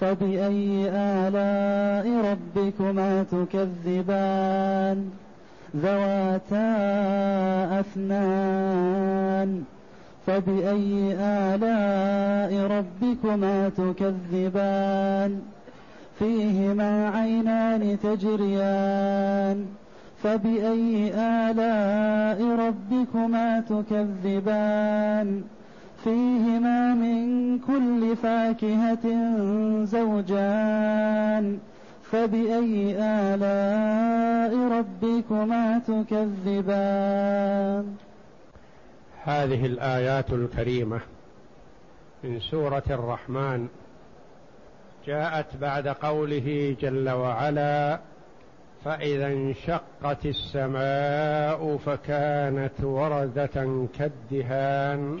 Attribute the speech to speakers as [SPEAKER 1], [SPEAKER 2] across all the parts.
[SPEAKER 1] فبأي آلاء ربكما تكذبان؟ ذواتا أثنان فبأي آلاء ربكما تكذبان؟ فيهما عينان تجريان. فبأي آلاء ربكما تكذبان؟ فيهما من كل فاكهة زوجان. فبأي آلاء ربكما تكذبان؟
[SPEAKER 2] هذه الآيات الكريمة من سورة الرحمن جاءت بعد قوله جل وعلا فإذا انشقت السماء فكانت وردة كالدهان.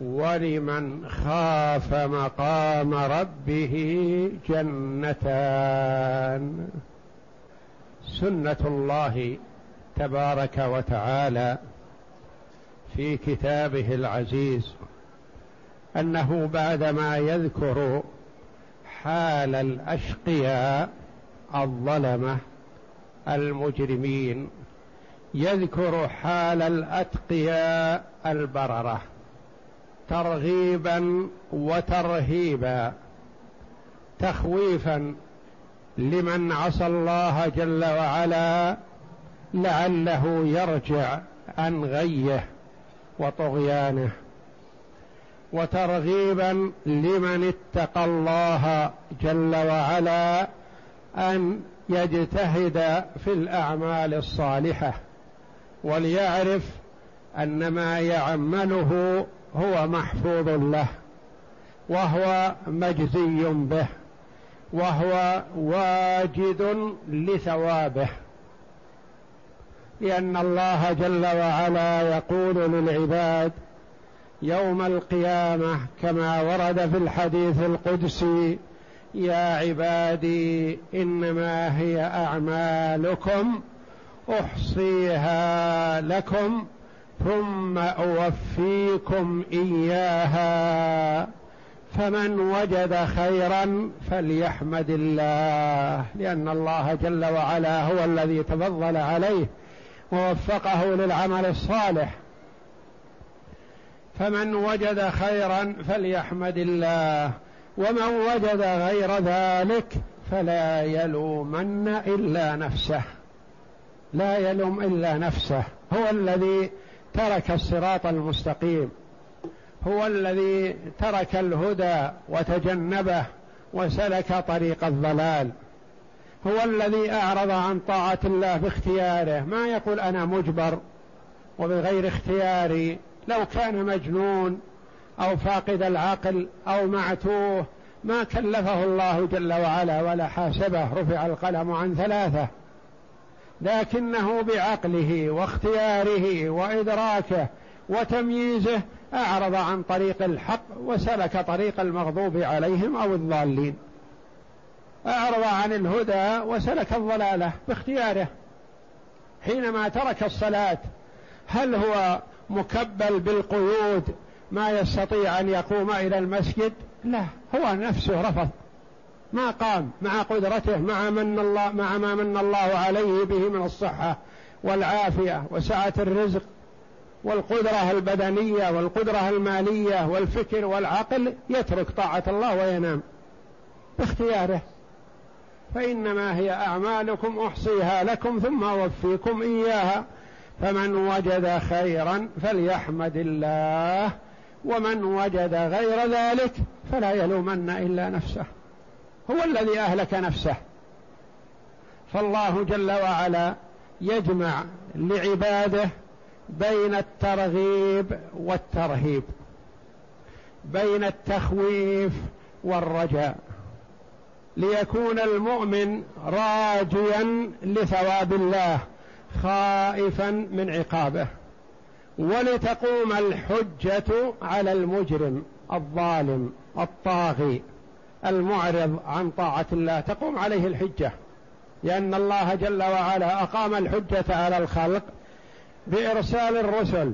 [SPEAKER 2] ولمن خاف مقام ربه جنتان. سنة الله تبارك وتعالى في كتابه العزيز أنه بعدما يذكر حال الأشقياء الظلمة المجرمين يذكر حال الأتقياء البررة. ترغيبا وترهيبا تخويفا لمن عصى الله جل وعلا لعله يرجع عن غيه وطغيانه وترغيبا لمن اتقى الله جل وعلا أن يجتهد في الأعمال الصالحة وليعرف أن ما يعمله هو محفوظ له وهو مجزي به وهو واجد لثوابه. لأن الله جل وعلا يقول للعباد يوم القيامة كما ورد في الحديث القدسي يا عبادي إنما هي أعمالكم أحصيها لكم ثم أوفيكم إياها فمن وجد خيرا فليحمد الله لأن الله جل وعلا هو الذي تفضل عليه ووفقه للعمل الصالح. فمن وجد خيرا فليحمد الله ومن وجد غير ذلك فلا يلومن إلا نفسه لا يلوم إلا نفسه هو الذي ترك الصراط المستقيم. هو الذي ترك الهدى وتجنبه وسلك طريق الضلال. هو الذي أعرض عن طاعة الله باختياره. ما يقول أنا مجبر وبغير اختياري. لو كان مجنون أو فاقد العقل أو معتوه ما كلفه الله جل وعلا ولا حاسبه. رفع القلم عن ثلاثة. لكنه بعقله واختياره وإدراكه وتمييزه أعرض عن طريق الحق وسلك طريق المغضوب عليهم أو الضالين. أعرض عن الهدى وسلك الضلالة باختياره. حينما ترك الصلاة هل هو مكبل بالقيود ما يستطيع أن يقوم إلى المسجد؟ لا هو نفسه رفض. ما قام مع قدرته مع من الله مع ما من الله عليه به من الصحة والعافية وسعة الرزق والقدرة البدنية والقدرة المالية والفكر والعقل يترك طاعة الله وينام باختياره. فإنما هي أعمالكم أحصيها لكم ثم أوفيكم إياها. فمن وجد خيرا فليحمد الله ومن وجد غير ذلك فلا يلومن إلا نفسه. هو الذي أهلك نفسه. فالله جل وعلا يجمع لعباده بين الترغيب والترهيب بين التخويف والرجاء ليكون المؤمن راجيا لثواب الله خائفا من عقابه ولتقوم الحجة على المجرم الظالم الطاغي. المعرض عن طاعة الله تقوم عليه الحجة لأن الله جل وعلا أقام الحجة على الخلق بإرسال الرسل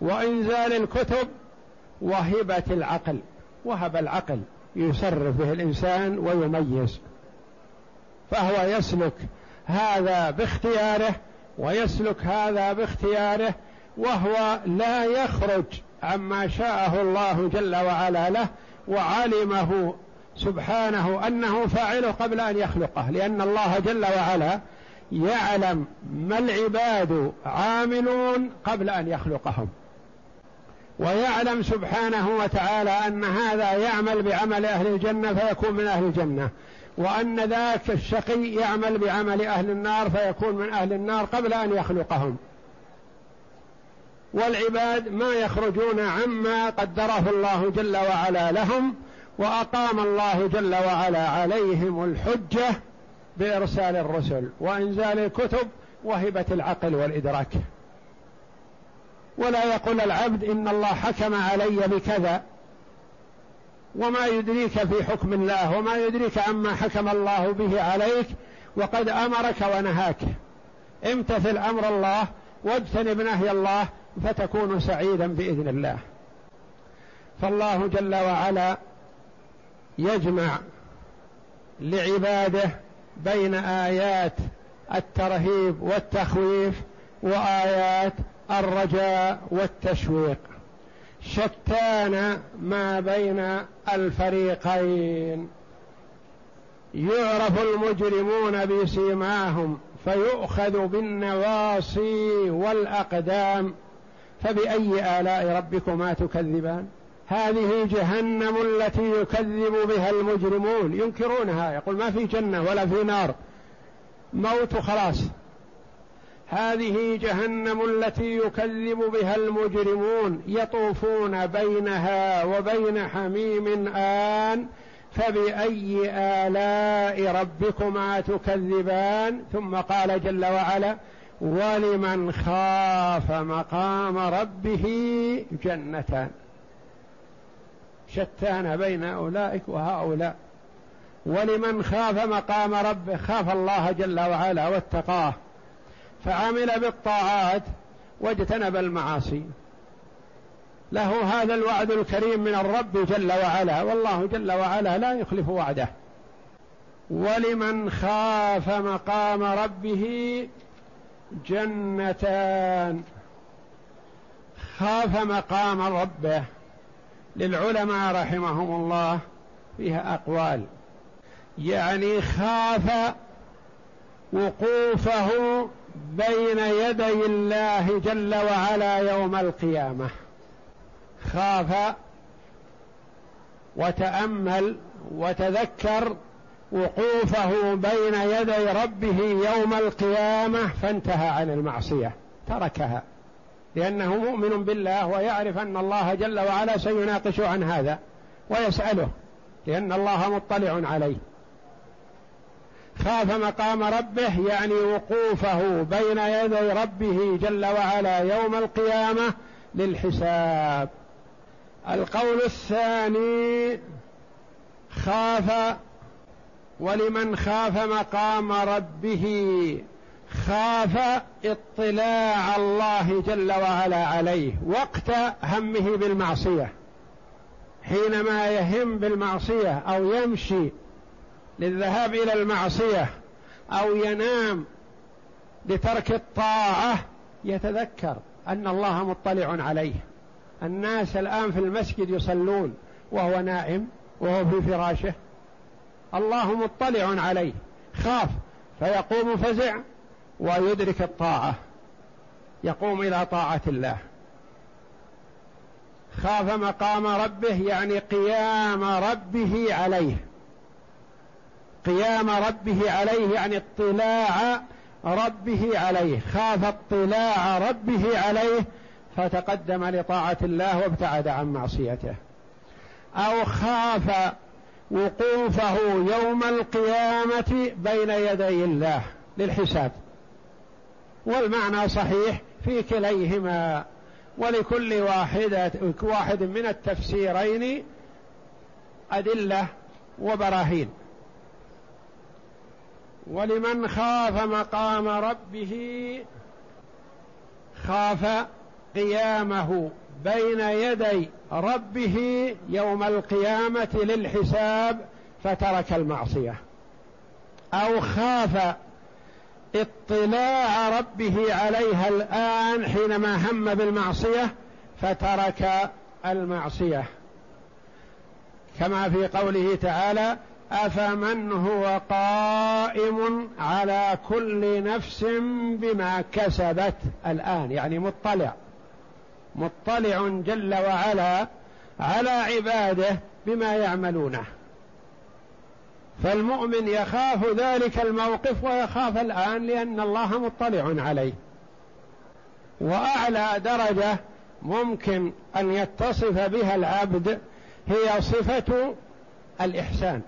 [SPEAKER 2] وإنزال الكتب وهبة العقل. وهب العقل يصرف به الإنسان ويميز. فهو يسلك هذا باختياره ويسلك هذا باختياره وهو لا يخرج عما شاءه الله جل وعلا له وعلمه سبحانه أنه فاعله قبل أن يخلقه لأن الله جل وعلا يعلم ما العباد عاملون قبل أن يخلقهم. ويعلم سبحانه وتعالى أن هذا يعمل بعمل أهل الجنة فيكون من أهل الجنة وأن ذاك الشقي يعمل بعمل أهل النار فيكون من أهل النار قبل أن يخلقهم. والعباد ما يخرجون عما قدره الله جل وعلا لهم وأقام الله جل وعلا عليهم الحجة بإرسال الرسل وإنزال الكتب وهبة العقل والإدراك. ولا يقول العبد إن الله حكم علي بكذا وما يدريك في حكم الله وما يدريك عما حكم الله به عليك وقد أمرك ونهاك. امتثل أمر الله واجتنب نهي الله فتكون سعيدا بإذن الله. فالله جل وعلا يجمع لعباده بين آيات الترهيب والتخويف وآيات الرجاء والتشويق. شتان ما بين الفريقين. يعرف المجرمون بسيماهم فيؤخذ بالنواصي والأقدام. فبأي آلاء ربكما تكذبان؟ هذه جهنم التي يكذب بها المجرمون ينكرونها يقول ما في جنة ولا في نار. موت خلاص. هذه جهنم التي يكذب بها المجرمون يطوفون بينها وبين حميم آن فبأي آلاء ربكما تكذبان؟ ثم قال جل وعلا ولمن خاف مقام ربه جنتان. شتان بين أولئك وهؤلاء. ولمن خاف مقام ربه خاف الله جل وعلا واتقاه فعمل بالطاعات واجتنب المعاصي. له هذا الوعد الكريم من الرب جل وعلا والله جل وعلا لا يخلف وعده. ولمن خاف مقام ربه جنتان خاف مقام ربه. للعلماء رحمهم الله فيها أقوال. يعني خاف وقوفه بين يدي الله جل وعلا يوم القيامة. خاف وتأمل وتذكر وقوفه بين يدي ربه يوم القيامة فانتهى عن المعصية تركها. لأنه مؤمن بالله ويعرف أن الله جل وعلا سيناقش عن هذا ويسأله لأن الله مطلع عليه. خاف مقام ربه يعني وقوفه بين يدي ربه جل وعلا يوم القيامة للحساب. القول الثاني خاف ولمن خاف مقام ربه. خاف اطلاع الله جل وعلا عليه وقت همه بالمعصية. حينما يهم بالمعصية أو يمشي للذهاب إلى المعصية أو ينام لترك الطاعة يتذكر أن الله مطلع عليه. الناس الآن في المسجد يصلون وهو نائم وهو في فراشه. الله مطلع عليه. خاف فيقوم فزع. ويدرك الطاعة يقوم إلى طاعة الله. خاف مقام ربه يعني قيام ربه عليه. قيام ربه عليه يعني اطلاع ربه عليه. خاف اطلاع ربه عليه فتقدم لطاعة الله وابتعد عن معصيته. أو خاف وقوفه يوم القيامة بين يدي الله للحساب. والمعنى صحيح في كليهما ولكل واحدة واحد من التفسيرين أدلة وبراهين. ولمن خاف مقام ربه خاف قيامه بين يدي ربه يوم القيامة للحساب فترك المعصية. أو خاف اطلاع ربه عليها الآن حينما هم بالمعصية فترك المعصية. كما في قوله تعالى أفمن هو قائم على كل نفس بما كسبت الآن. يعني مطلع. مطلع جل وعلا على عباده بما يعملونه. فالمؤمن يخاف ذلك الموقف ويخاف الآن لأن الله مطلع عليه. وأعلى درجة ممكن أن يتصف بها العبد هي صفة الإحسان.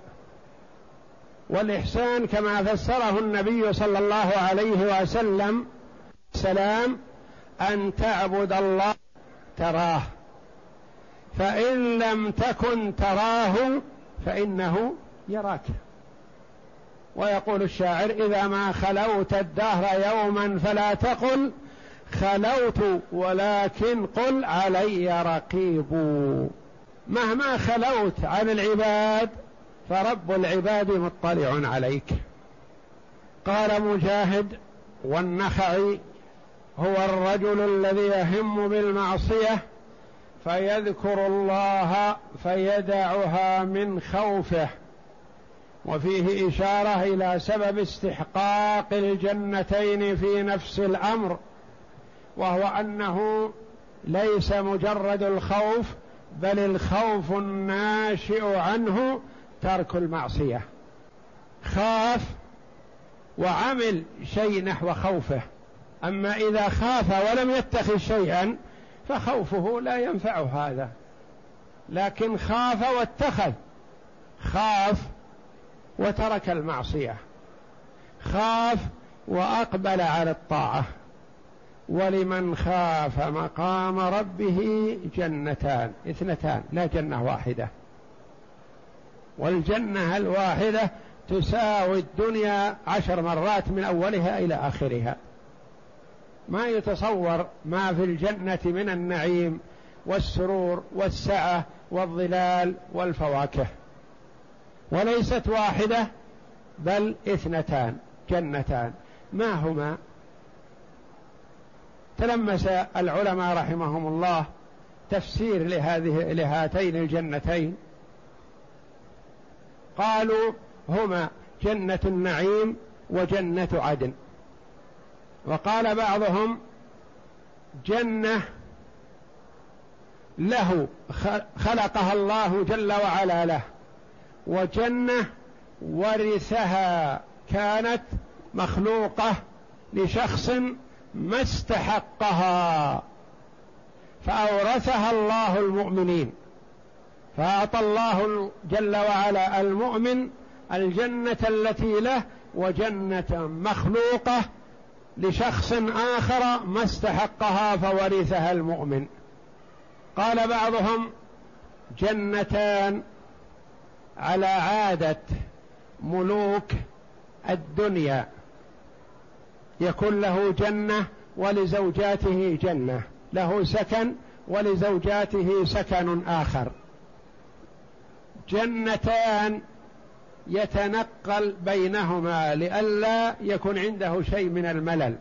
[SPEAKER 2] والإحسان كما فسره النبي صلى الله عليه وسلم سلام أن تعبد الله تراه. فإن لم تكن تراه فإنه يراك. ويقول الشاعر إذا ما خلوت الدهر يوما فلا تقل خلوت ولكن قل علي رقيب. مهما خلوت عن العباد فرب العباد مطلع عليك. قال مجاهد والنخعي هو الرجل الذي يهم بالمعصية فيذكر الله فيدعها من خوفه. وفيه إشارة إلى سبب استحقاق الجنتين في نفس الأمر وهو أنه ليس مجرد الخوف بل الخوف الناشئ عنه ترك المعصية. خاف وعمل شيء نحو خوفه. أما إذا خاف ولم يتخذ شيئا فخوفه لا ينفع هذا. لكن خاف واتخذ. خاف وترك المعصية. خاف وأقبل على الطاعة. ولمن خاف مقام ربه جنتان اثنتان لا جنة واحدة. والجنة الواحدة تساوي الدنيا عشر مرات من أولها إلى آخرها. ما يتصور ما في الجنة من النعيم والسرور والسعة والظلال والفواكه. وليست واحدة بل اثنتان جنتان. ما هما؟ تلمس العلماء رحمهم الله تفسير لهذه لهاتين الجنتين. قالوا هما جنة النعيم وجنة عدن. وقال بعضهم جنة له خلقها الله جل وعلا له. وجنة ورثها كانت مخلوقة لشخص ما استحقها. فأورثها الله المؤمنين. فأعطى الله جل وعلا المؤمن الجنة التي له وجنة مخلوقة لشخص آخر ما استحقها فورثها المؤمن. قال بعضهم جنتان على عادة ملوك الدنيا. يكون له جنة ولزوجاته جنة. له سكن ولزوجاته سكن آخر. جنتان يتنقل بينهما لئلا يكون عنده شيء من الملل.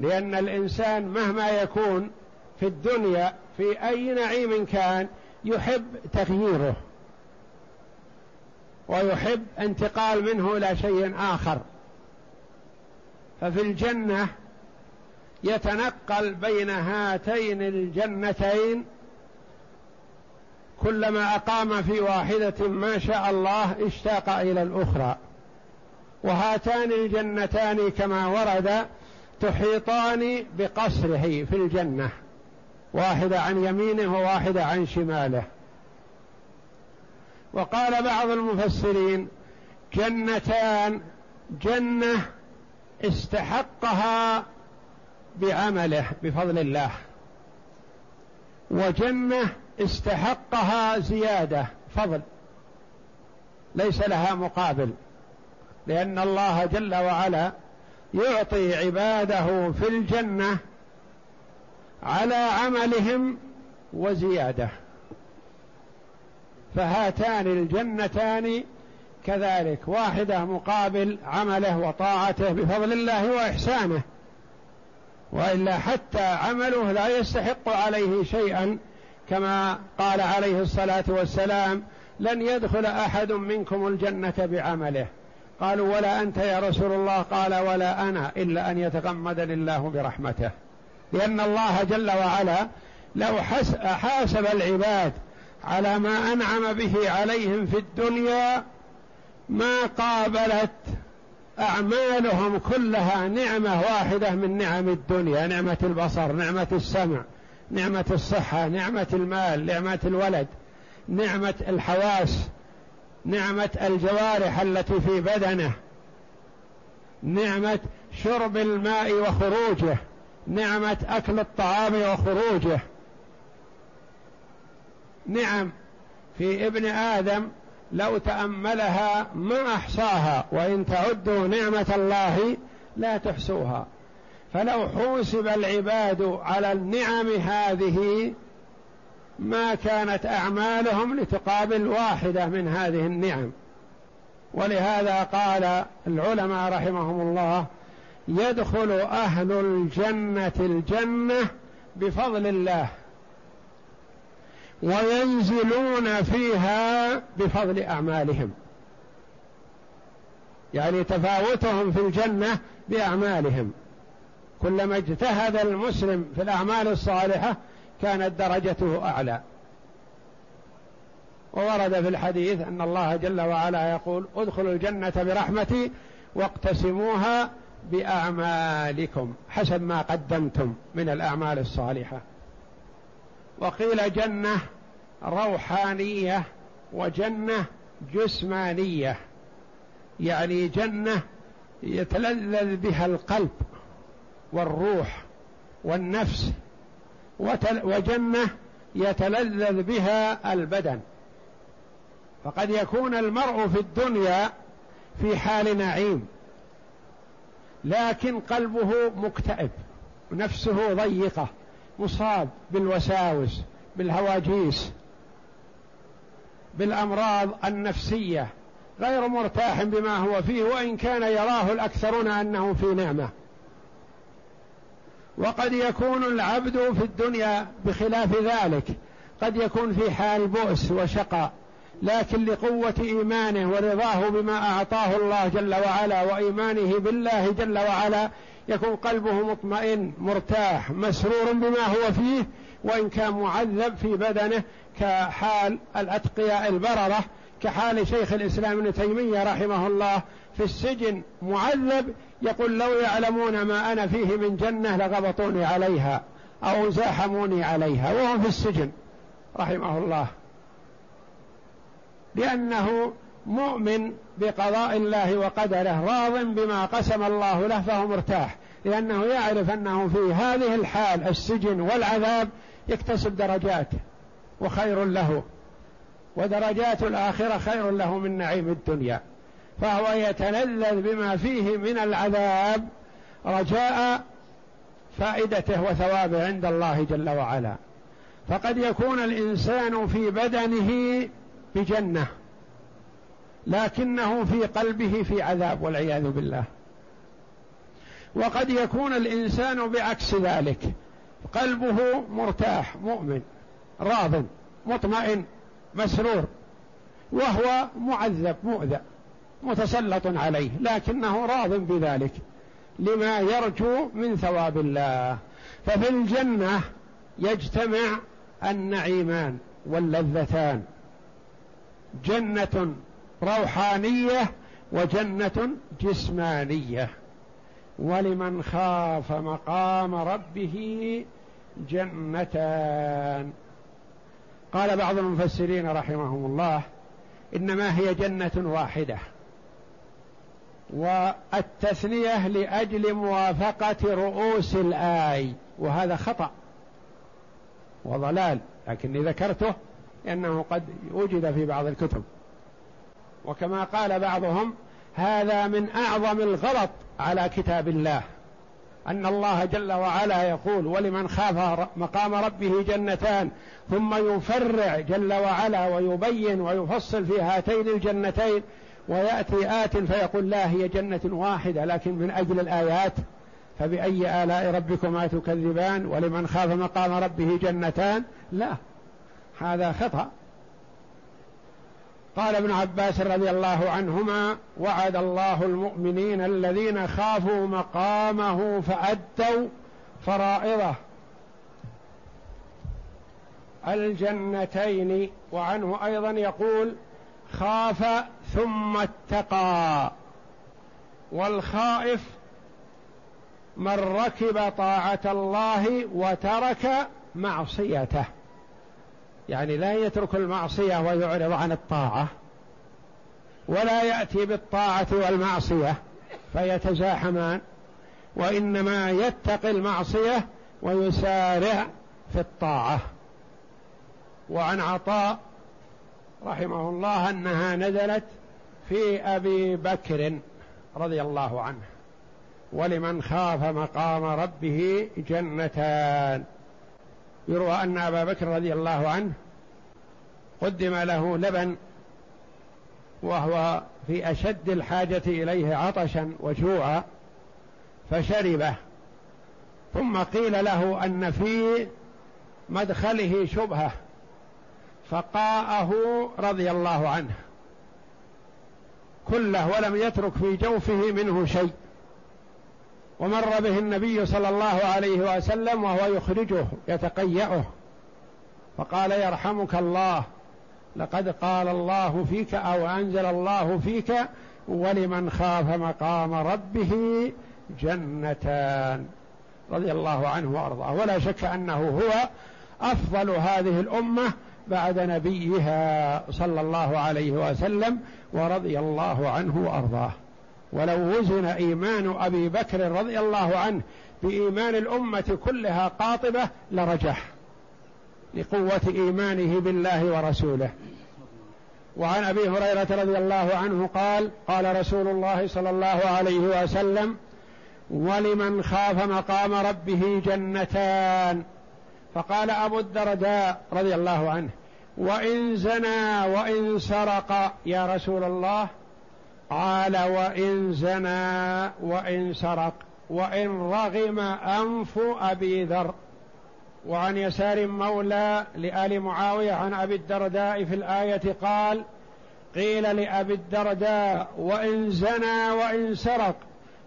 [SPEAKER 2] لأن الإنسان مهما يكون في الدنيا في أي نعيم كان يحب تغييره. ويحب انتقال منه إلى شيء آخر. ففي الجنة يتنقل بين هاتين الجنتين كلما أقام في واحدة ما شاء الله اشتاق إلى الأخرى. وهاتان الجنتان كما ورد تحيطان بقصره في الجنة واحدة عن يمينه وواحدة عن شماله. وقال بعض المفسرين جنتان جنة استحقها بعمله بفضل الله وجنة استحقها زيادة فضل ليس لها مقابل لأن الله جل وعلا يعطي عباده في الجنة على عملهم وزيادة. فهاتان الجنتان كذلك. واحدة مقابل عمله وطاعته بفضل الله وإحسانه. وإلا حتى عمله لا يستحق عليه شيئا كما قال عليه الصلاة والسلام لن يدخل أحد منكم الجنة بعمله. قالوا ولا أنت يا رسول الله. قال ولا أنا إلا أن يتغمدني الله برحمته. لأن الله جل وعلا لو حاسب العباد على ما أنعم به عليهم في الدنيا ما قابلت أعمالهم كلها نعمة واحدة من نعم الدنيا نعمة البصر نعمة السمع نعمة الصحة نعمة المال نعمة الولد نعمة الحواس نعمة الجوارح التي في بدنه نعمة شرب الماء وخروجه نعمة أكل الطعام وخروجه. نعم في ابن آدم لو تأملها ما أحصاها وإن تعدوا نعمة الله لا تحصوها. فلو حوسب العباد على النعم هذه ما كانت أعمالهم لتقابل واحدة من هذه النعم. ولهذا قال العلماء رحمهم الله يدخل أهل الجنة الجنة بفضل الله. وينزلون فيها بفضل أعمالهم. يعني تفاوتهم في الجنة بأعمالهم. كلما اجتهد المسلم في الأعمال الصالحة كانت درجته أعلى. وورد في الحديث أن الله جل وعلا يقول ادخلوا الجنة برحمتي واقتسموها بأعمالكم حسب ما قدمتم من الأعمال الصالحة. وقيل جنة روحانية وجنة جسمانية. يعني جنة يتلذذ بها القلب والروح والنفس وجنة يتلذذ بها البدن. فقد يكون المرء في الدنيا في حال نعيم لكن قلبه مكتئب نفسه ضيقة. مصاب بالوساوس بالهواجيس بالأمراض النفسية غير مرتاح بما هو فيه وإن كان يراه الأكثرون أنه في نعمة. وقد يكون العبد في الدنيا بخلاف ذلك. قد يكون في حال بؤس وشقاء لكن لقوة إيمانه ورضاه بما أعطاه الله جل وعلا وإيمانه بالله جل وعلا يكون قلبه مطمئن مرتاح مسرور بما هو فيه وإن كان معذب في بدنه كحال الأتقياء البررة كحال شيخ الإسلام ابن تيمية رحمه الله في السجن معذب يقول لو يعلمون ما أنا فيه من جنة لغبطوني عليها أو زاحموني عليها وهو في السجن رحمه الله. لأنه مؤمن بقضاء الله وقدره راض بما قسم الله له فهو مرتاح لأنه يعرف أنه في هذه الحال السجن والعذاب يكتسب درجات وخير له ودرجات الآخرة خير له من نعيم الدنيا فهو يتلذذ بما فيه من العذاب رجاء فائدته وثوابه عند الله جل وعلا. فقد يكون الإنسان في بدنه بجنة. لكنه في قلبه في عذاب والعياذ بالله. وقد يكون الإنسان بعكس ذلك. قلبه مرتاح مؤمن راض مطمئن مسرور وهو معذب مؤذى متسلط عليه لكنه راض بذلك لما يرجو من ثواب الله. ففي الجنة يجتمع النعيمان واللذتان. جنة روحانية وجنة جسمانية. ولمن خاف مقام ربه جنتان. قال بعض المفسرين رحمهم الله إنما هي جنة واحدة. والتثنية لأجل موافقة رؤوس الآي. وهذا خطأ وضلال لكني ذكرته لأنه قد وجد في بعض الكتب. وكما قال بعضهم هذا من أعظم الغلط على كتاب الله. أن الله جل وعلا يقول ولمن خاف مقام ربه جنتان ثم يفرع جل وعلا ويبين ويفصل في هاتين الجنتين ويأتي آت فيقول لا هي جنة واحدة لكن من أجل الآيات فبأي آلاء ربكما تكذبان؟ ولمن خاف مقام ربه جنتان؟ لا. هذا خطأ. قال ابن عباس رضي الله عنهما وعد الله المؤمنين الذين خافوا مقامه فأدوا فرائضه. الجنتين وعنه أيضا يقول خاف ثم اتقى. والخائف من ركب طاعة الله وترك معصيته. يعني لا يترك المعصية ويعرض عن الطاعة ولا يأتي بالطاعة والمعصية فيتزاحمان وإنما يتقي المعصية ويسارع في الطاعة. وعن عطاء رحمه الله أنها نزلت في أبي بكر رضي الله عنه ولمن خاف مقام ربه جنتان. يروى أن أبا بكر رضي الله عنه قدم له لبن وهو في أشد الحاجة إليه عطشا وجوعا فشربه ثم قيل له أن في مدخله شبهة فقاءه رضي الله عنه كله ولم يترك في جوفه منه شيء. ومر به النبي صلى الله عليه وسلم وهو يخرجه يتقيأه. فقال يرحمك الله. لقد قال الله فيك أو أنزل الله فيك ولمن خاف مقام ربه جنتان. رضي الله عنه وأرضاه. ولا شك أنه هو أفضل هذه الأمة بعد نبيها صلى الله عليه وسلم ورضي الله عنه وأرضاه. ولو وزن إيمان أبي بكر رضي الله عنه بإيمان الأمة كلها قاطبة لرجح لقوة إيمانه بالله ورسوله. وعن أبي هريرة رضي الله عنه قال قال رسول الله صلى الله عليه وسلم ولمن خاف مقام ربه جنتان فقال أبو الدرداء رضي الله عنه وإن زنى وإن سرق يا رسول الله قال وإن زنى وإن سرق وإن رغم أنف أبي ذر وعن يسار مولى لآل معاوية عن أبي الدرداء في الآية قال قيل لأبي الدرداء وإن زنى وإن سرق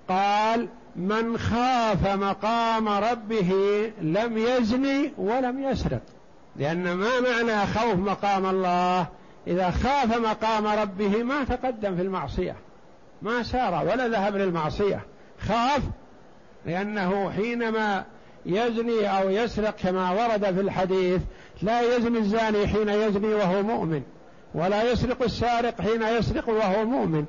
[SPEAKER 2] قال من خاف مقام ربه لم يزني ولم يسرق لأن ما معنى خوف مقام الله إذا خاف مقام ربه ما تقدم في المعصية. ما سار ولا ذهب للمعصية. خاف لأنه حينما يزني أو يسرق كما ورد في الحديث لا يزني الزاني حين يزني وهو مؤمن ولا يسرق السارق حين يسرق وهو مؤمن.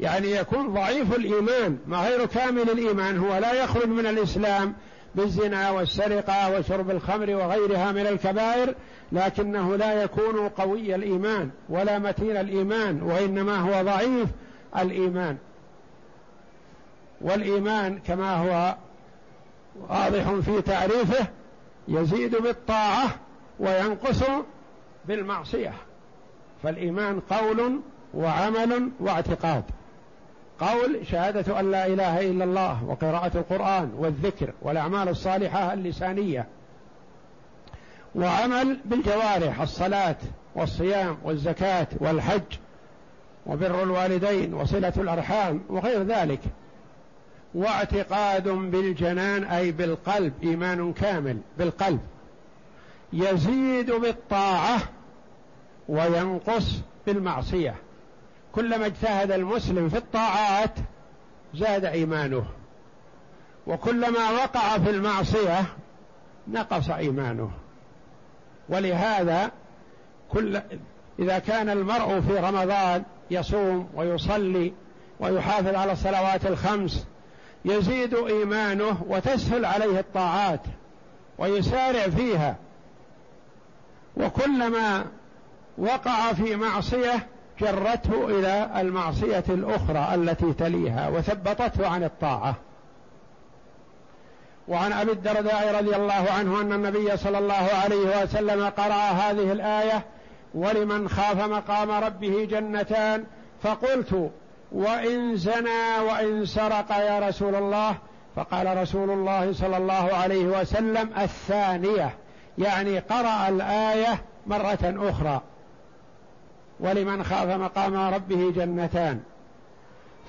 [SPEAKER 2] يعني يكون ضعيف الإيمان ما غير كامل الإيمان هو لا يخرج من الإسلام بالزنا والسرقة وشرب الخمر وغيرها من الكبائر لكنه لا يكون قوي الإيمان ولا متين الإيمان وإنما هو ضعيف الإيمان. والإيمان كما هو واضح في تعريفه يزيد بالطاعة وينقص بالمعصية. فالإيمان قول وعمل واعتقاد. قول شهادة أن لا إله إلا الله وقراءة القرآن والذكر والأعمال الصالحة اللسانية وعمل بالجوارح الصلاة والصيام والزكاة والحج وبر الوالدين وصلة الأرحام وغير ذلك واعتقاد بالجنان أي بالقلب إيمان كامل بالقلب. يزيد بالطاعة وينقص بالمعصية. كلما اجتهد المسلم في الطاعات زاد إيمانه. وكلما وقع في المعصية نقص إيمانه. ولهذا كل إذا كان المرء في رمضان يصوم ويصلي ويحافظ على الصلوات الخمس يزيد إيمانه وتسهل عليه الطاعات ويسارع فيها. وكلما وقع في معصية جرته إلى المعصية الأخرى التي تليها وثبطته عن الطاعة. وعن أبي الدرداء رضي الله عنه أن النبي صلى الله عليه وسلم قرأ هذه الآية ولمن خاف مقام ربه جنتان فقلت وإن زنى وإن سرق يا رسول الله. فقال رسول الله صلى الله عليه وسلم الثانية يعني قرأ الآية مرة أخرى. ولمن خاف مقام ربه جنتان.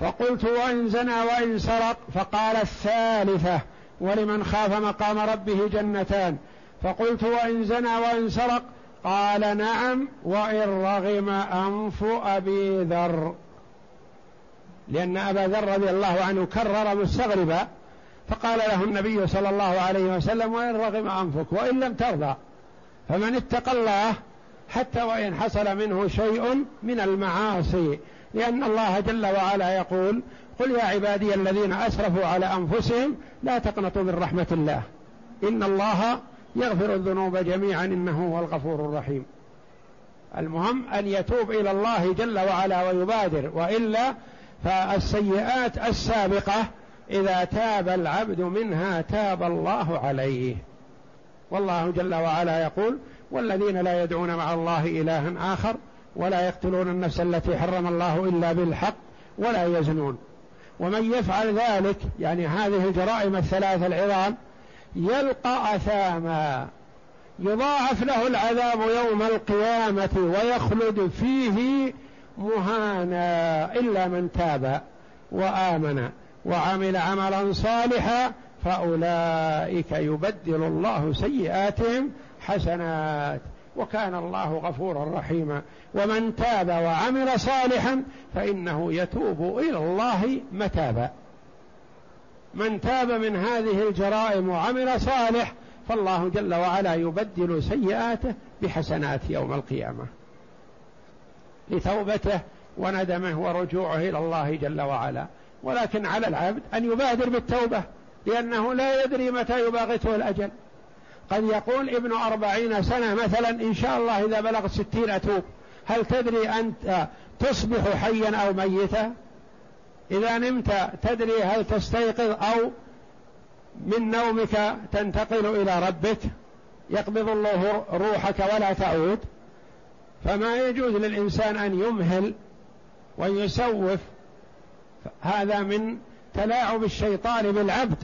[SPEAKER 2] فقلت وإن زنى وإن سرق فقال الثالثة ولمن خاف مقام ربه جنتان. فقلت وإن زنى وإن سرق قال نعم وإن رغم أنف أبي ذر. لأن أبا ذر رضي الله عنه كرر مستغربا فقال له النبي صلى الله عليه وسلم وإن رغم أنفك وإن لم ترضى. فمن اتقى الله حتى وإن حصل منه شيء من المعاصي. لأن الله جل وعلا يقول قل يا عبادي الذين أسرفوا على أنفسهم لا تقنطوا من رحمة الله. إن الله يغفر الذنوب جميعا إنه هو الغفور الرحيم. المهم أن يتوب إلى الله جل وعلا ويبادر. وإلا فالسيئات السابقة إذا تاب العبد منها تاب الله عليه. والله جل وعلا يقول والذين لا يدعون مع الله إلها آخر ولا يقتلون النفس التي حرم الله إلا بالحق ولا يزنون. ومن يفعل ذلك يعني هذه الجرائم الثلاث العظام يلقى أثاما يضاعف له العذاب يوم القيامة ويخلد فيه مهانا إلا من تاب وآمن وعمل عملا صالحا فأولئك يبدل الله سيئاتهم حسنات وكان الله غفورا رحيما. ومن تاب وعمل صالحا فإنه يتوب إلى الله متابا. من تاب من هذه الجرائم وعمل صالح فالله جل وعلا يبدل سيئاته بحسنات يوم القيامة. لتوبته وندمه ورجوعه إلى الله جل وعلا. ولكن على العبد أن يبادر بالتوبة لأنه لا يدري متى يباغته الأجل. قد يقول ابن أربعين سنة مثلا إن شاء الله إذا بلغ ستين أتوب. هل تدري أنت تصبح حيا أو ميتا؟ إذا نمت تدري هل تستيقظ أو من نومك تنتقل إلى ربك؟ يقبض الله روحك ولا تعود. فما يجوز للإنسان أن يمهل ويسوف. هذا من تلاعب الشيطان بالعبد.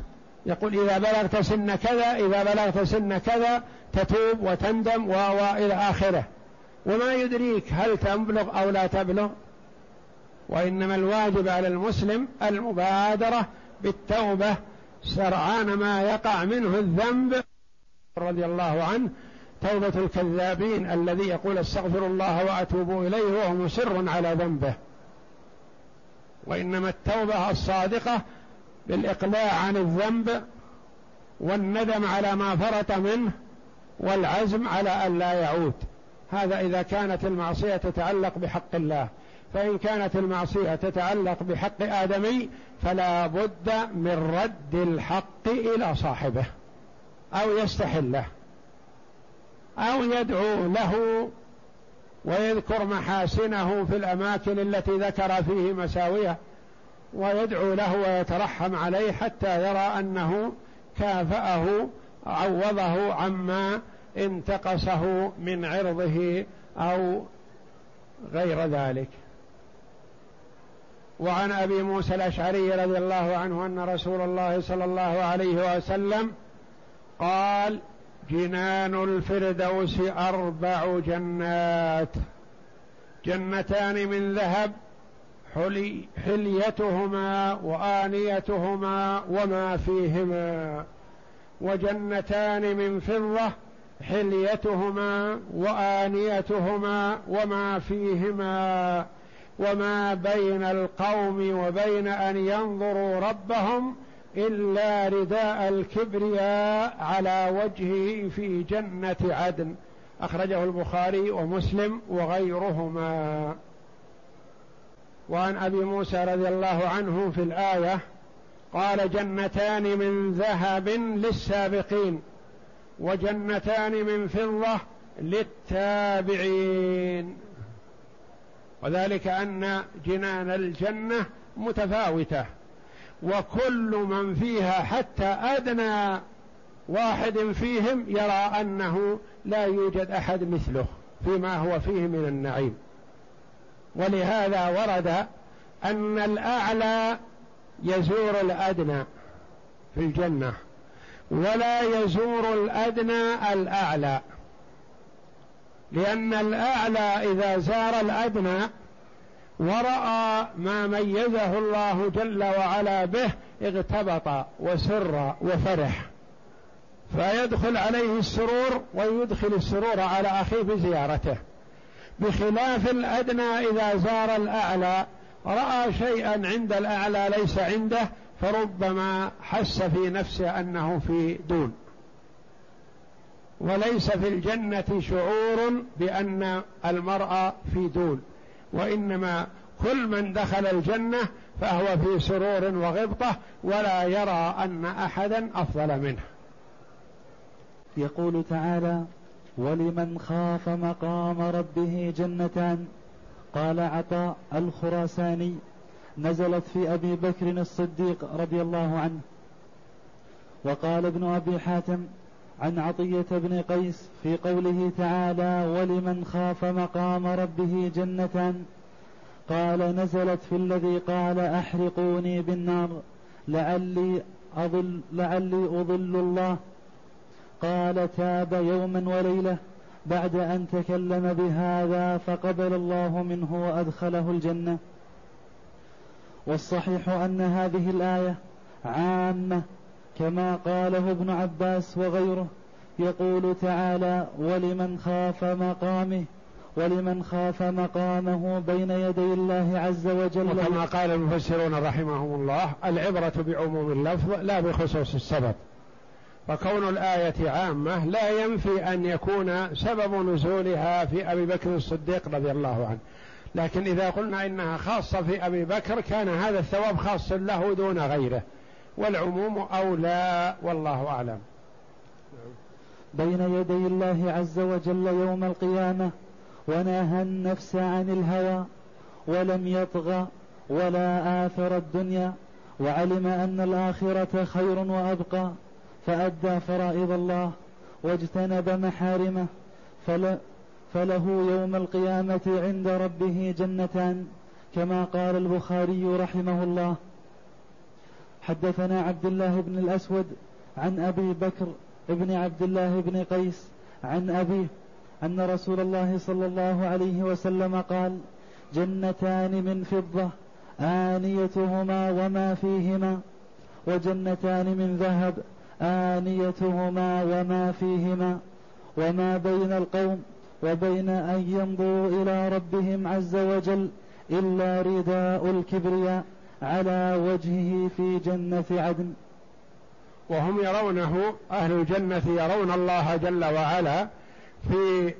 [SPEAKER 2] يقول إذا بلغت سن كذا إذا بلغت سن كذا تتوب وتندم وإلى آخره. وما يدريك هل تبلغ أو لا تبلغ. وإنما الواجب على المسلم المبادرة بالتوبة سرعان ما يقع منه الذنب. رضي الله عنه توبة الكذابين الذي يقول استغفر الله وأتوب إليه وهو مصر على ذنبه. وإنما التوبة الصادقة بالإقلاع عن الذنب والندم على ما فرط منه والعزم على أن لا يعود. هذا إذا كانت المعصية تتعلق بحق الله. فإن كانت المعصية تتعلق بحق آدمي فلا بد من رد الحق إلى صاحبه أو يستحله أو يدعو له ويذكر محاسنه في الأماكن التي ذكر فيه مساويه ويدعو له ويترحم عليه حتى يرى أنه كافأه عوضه عما انتقصه من عرضه أو غير ذلك. وعن أبي موسى الأشعري رضي الله عنه أن رسول الله صلى الله عليه وسلم قال جنان الفردوس أربع جنات جنتان من ذهب حلي حليتهما وآنيتهما وما فيهما وجنتان من فضة حليتهما وآنيتهما وما فيهما وما بين القوم وبين أن ينظروا ربهم إلا رداء الكبرياء على وجهه في جنة عدن. أخرجه البخاري ومسلم وغيرهما. وعن أبي موسى رضي الله عنه في الآية قال جنتان من ذهب للسابقين وجنتان من فضة للتابعين. وذلك أن جنان الجنة متفاوتة وكل من فيها حتى أدنى واحد فيهم يرى أنه لا يوجد أحد مثله فيما هو فيه من النعيم. ولهذا ورد أن الأعلى يزور الأدنى في الجنة ولا يزور الأدنى الأعلى. لأن الأعلى إذا زار الأدنى ورأى ما ميزه الله جل وعلا به اغتبط وسر وفرح. فيدخل عليه السرور ويدخل السرور على أخيه بزيارته. بخلاف الأدنى إذا زار الأعلى. رأى شيئا عند الأعلى ليس عنده فربما حس في نفسه أنه في دون. وليس في الجنة شعور بأن المرء في دون. وإنما كل من دخل الجنة فهو في سرور وغبطة ولا يرى أن أحدا أفضل منه.
[SPEAKER 1] يقول تعالى ولمن خاف مقام ربه جنتان؟ قال عطاء الخراساني نزلت في أبي بكر الصديق رضي الله عنه. وقال ابن أبي حاتم عن عطية بن قيس في قوله تعالى ولمن خاف مقام ربه جنتان؟ قال نزلت في الذي قال أحرقوني بالنار لعلي أضل لعلي أضل الله قال تاب يوما وليلة بعد أن تكلم بهذا فقبل الله منه وأدخله الجنة. والصحيح أن هذه الآية عامة كما قاله ابن عباس وغيره يقول تعالى ولمن خاف مقامه ولمن خاف مقامه بين يدي الله عز وجل.
[SPEAKER 2] وكما قال المفسرون رحمهم الله العبرة بعموم اللفظ لا بخصوص السبب. فكون الآية عامة لا ينفي أن يكون سبب نزولها في أبي بكر الصديق رضي الله عنه. لكن إذا قلنا إنها خاصة في أبي بكر كان هذا الثواب خاص له دون غيره. والعموم أولى والله أعلم.
[SPEAKER 1] بين يدي الله عز وجل يوم القيامة ونهى النفس عن الهوى ولم يطغى ولا آثر الدنيا وعلم أن الآخرة خير وأبقى. فأدى فرائض الله واجتنب محارمه فل فله يوم القيامة عند ربه جنتان كما قال البخاري رحمه الله. حدثنا عبد الله بن الأسود عن أبي بكر بن عبد الله بن قيس عن أبيه أن رسول الله صلى الله عليه وسلم قال جنتان من فضة آنيتهما وما فيهما وجنتان من ذهب آنيتهما وما فيهما وما بين القوم وبين أن يمضوا إلى ربهم عز وجل إلا رداء الكبرياء على وجهه في جنة عدن.
[SPEAKER 2] وهم يرونه أهل الجنة يرون الله جل وعلا في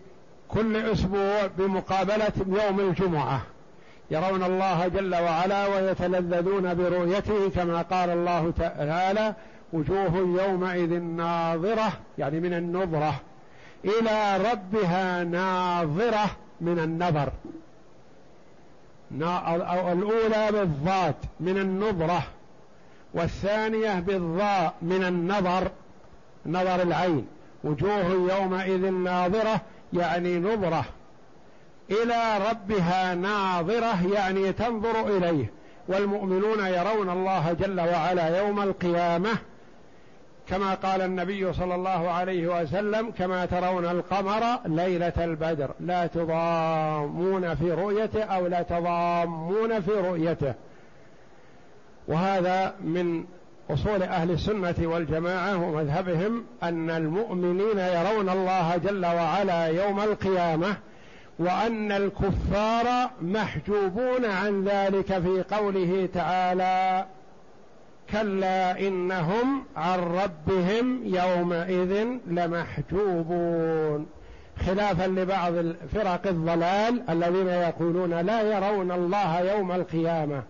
[SPEAKER 2] كل أسبوع بمقابلة يوم الجمعة. يرون الله جل وعلا ويتلذذون برؤيته كما قال الله تعالى وجوه يومئذ ناظرة يعني من النظرة إلى ربها ناظرة من النظر. الأولى بالضاد من النظرة والثانية بالضاء من النظر نظر العين. وجوه يومئذ ناظرة يعني نظرة. إلى ربها ناظرة يعني تنظر إليه. والمؤمنون يرون الله جل وعلا يوم القيامة كما قال النبي صلى الله عليه وسلم كما ترون القمر ليلة البدر لا تضامون في رؤيته أو لا تضامون في رؤيته. وهذا من أصول أهل السنة والجماعة ومذهبهم أن المؤمنين يرون الله جل وعلا يوم القيامة وأن الكفار محجوبون عن ذلك في قوله تعالى كلا إنهم عن ربهم يومئذ لمحجوبون. خلافا لبعض فرق الضلال الذين يقولون لا يرون الله يوم القيامة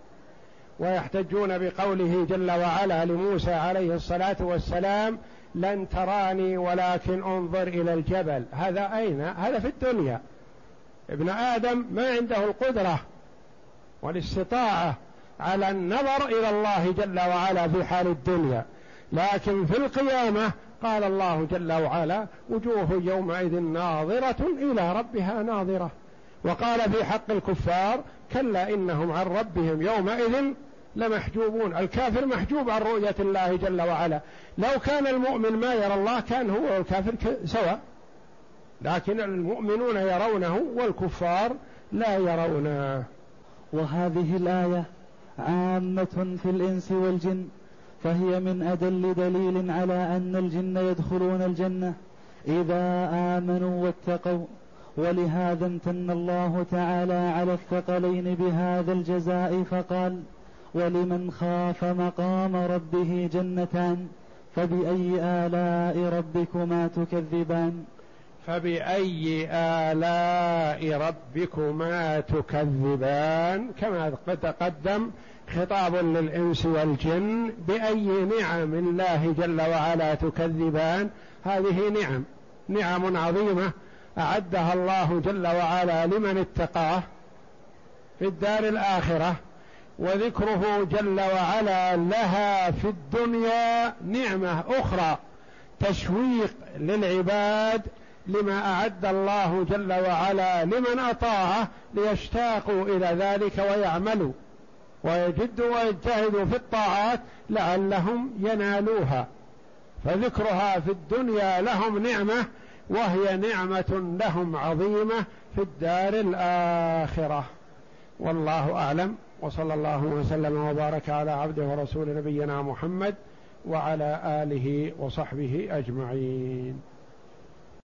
[SPEAKER 2] ويحتجون بقوله جل وعلا لموسى عليه الصلاة والسلام لن تراني ولكن انظر إلى الجبل. هذا أين؟ هذا في الدنيا. ابن آدم ما عنده القدرة والاستطاعة على النظر إلى الله جل وعلا في حال الدنيا. لكن في القيامة قال الله جل وعلا وجوه يومئذ ناظرة إلى ربها ناظرة. وقال في حق الكفار كلا إنهم عن ربهم يومئذ لمحجوبون. الكافر محجوب عن رؤية الله جل وعلا. لو كان المؤمن ما يرى الله كان هو والكافر سواء. لكن المؤمنون يرونه والكفار لا يرونه.
[SPEAKER 1] وهذه الآية عامة في الإنس والجن فهي من أدل دليل على أن الجن يدخلون الجنة إذا آمنوا واتقوا ولهذا امتن الله تعالى على الثقلين بهذا الجزاء فقال ولمن خاف مقام ربه جنتان فبأي آلاء ربكما تكذبان؟
[SPEAKER 2] فبأي آلاء ربكما تكذبان؟ كما تقدم خطاب للإنس والجن بأي نعم الله جل وعلا تكذبان؟ هذه نعم نعم عظيمة أعدها الله جل وعلا لمن اتقاه في الدار الآخرة وذكره جل وعلا لها في الدنيا نعمة أخرى تشويق للعباد لما أعد الله جل وعلا لمن أطاعه ليشتاقوا إلى ذلك ويعملوا ويجدوا ويجتهدوا في الطاعات لعلهم ينالوها. فذكرها في الدنيا لهم نعمة وهي نعمة لهم عظيمة في الدار الآخرة. والله أعلم. وصلى الله وسلم وبارك على عبده ورسول نبينا محمد وعلى آله وصحبه أجمعين.